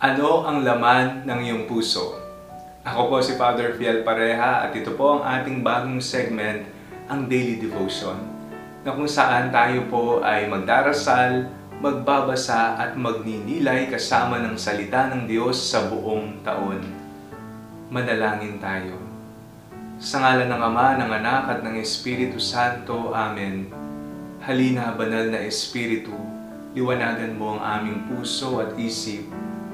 Ano ang laman ng iyong puso? Ako po si Father Fiel Pareha at ito po ang ating bagong segment, ang Daily Devotion, na kung saan tayo po ay magdarasal, magbabasa at magninilay kasama ng salita ng Diyos sa buong taon. Manalangin tayo. Sa ngalan ng Ama, ng Anak at ng Espiritu Santo. Amen. Halina, banal na Espiritu, liwanagan mo ang aming puso at isip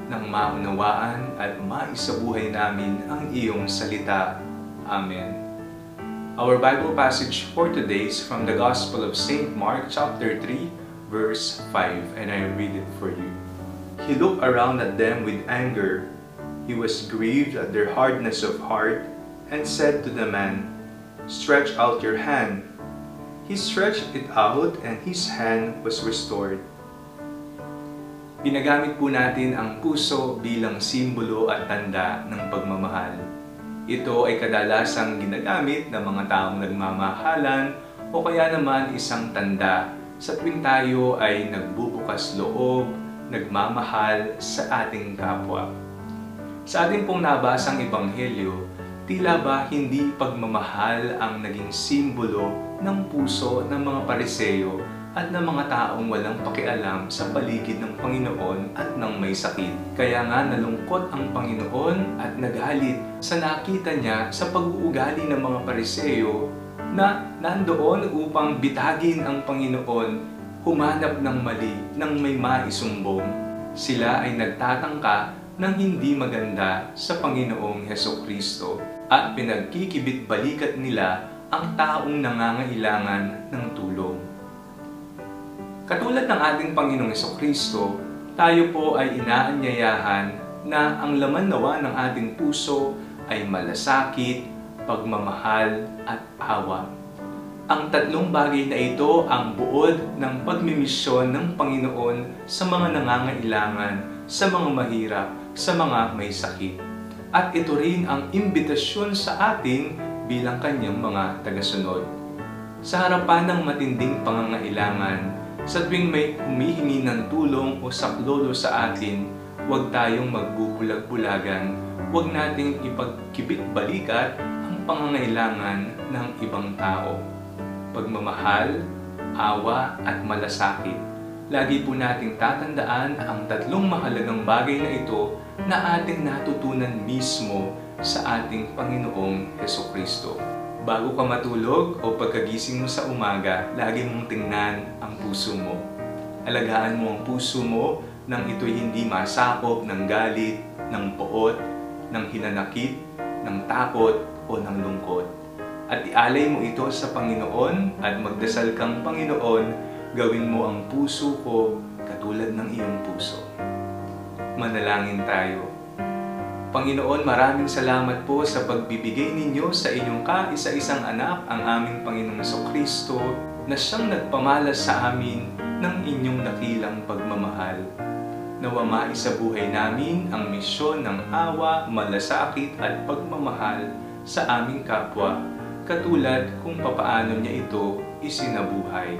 nang maunawaan at maisabuhay namin ang iyong salita. Amen. Our Bible passage for today is from the Gospel of St. Mark chapter 3 verse 5 and I read it for you. He looked around at them with anger. He was grieved at their hardness of heart and said to the man, Stretch out your hand. He stretched it out and his hand was restored. Ginagamit po natin ang puso bilang simbolo at tanda ng pagmamahal. Ito ay kadalasang ginagamit ng mga taong nagmamahalan o kaya naman isang tanda sa tuwing tayo ay nagbubukas loob, nagmamahal sa ating kapwa. Sa ating pong nabasang ebanghelyo, tila ba hindi pagmamahal ang naging simbolo ng puso ng mga pariseyo at ng mga taong walang pakialam sa paligid ng Panginoon at ng may sakit. Kaya nga nalungkot ang Panginoon at nagalit sa nakita niya sa pag-uugali ng mga pariseyo na nandoon upang bitagin ang Panginoon, humanap ng mali ng may maisumbong. Sila ay nagtatangka ng hindi maganda sa Panginoong Heso Kristo at pinagkikibit balikat nila ang taong nangangailangan ng tulong. Katulad ng ating Panginoong Kristo, tayo po ay inaanyayahan na ang laman nawa ng ating puso ay malasakit, pagmamahal at awa. Ang tatlong bagay na ito ang buod ng pagmimisyon ng Panginoon sa mga nangangailangan, sa mga mahirap, sa mga may sakit. At ito rin ang imbitasyon sa atin bilang kanyang mga tagasunod. Sa harapan ng matinding pangangailangan, sa tuwing may humihingi ng tulong o saklolo sa atin, huwag tayong magbubulag-bulagan, huwag nating ipagkibit-balikat ang pangangailangan ng ibang tao. Pagmamahal, awa at malasakit. Lagi po nating tatandaan ang tatlong mahalagang bagay na ito na ating natutunan mismo sa ating Panginoong Heso Kristo. Bago ka matulog o pagkagising mo sa umaga, lagi mong tingnan ang puso mo. Alagaan mo ang puso mo nang ito'y hindi masakop ng galit, ng poot, ng hinanakit, ng takot o ng lungkot. At ialay mo ito sa Panginoon at magdasal kang Panginoon, gawin mo ang puso ko katulad ng iyong puso. Manalangin tayo. Panginoon, maraming salamat po sa pagbibigay ninyo sa inyong kaisa-isang anak, ang aming Panginoong Kristo, na siyang nagpamalas sa amin ng inyong dakilang pagmamahal. Nawa maisabuhay namin ang misyon ng awa, malasakit at pagmamahal sa aming kapwa, katulad kung papaano niya ito isinabuhay.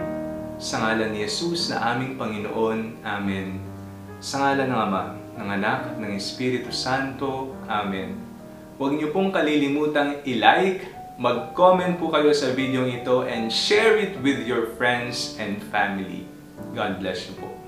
Sa ngalan ni Jesus na aming Panginoon. Amen. Sa ngalan ng Ama, ng Anak at ng Espiritu Santo. Amen. Huwag niyo pong kalilimutang i-like, mag-comment po kayo sa video ito, and share it with your friends and family. God bless you po.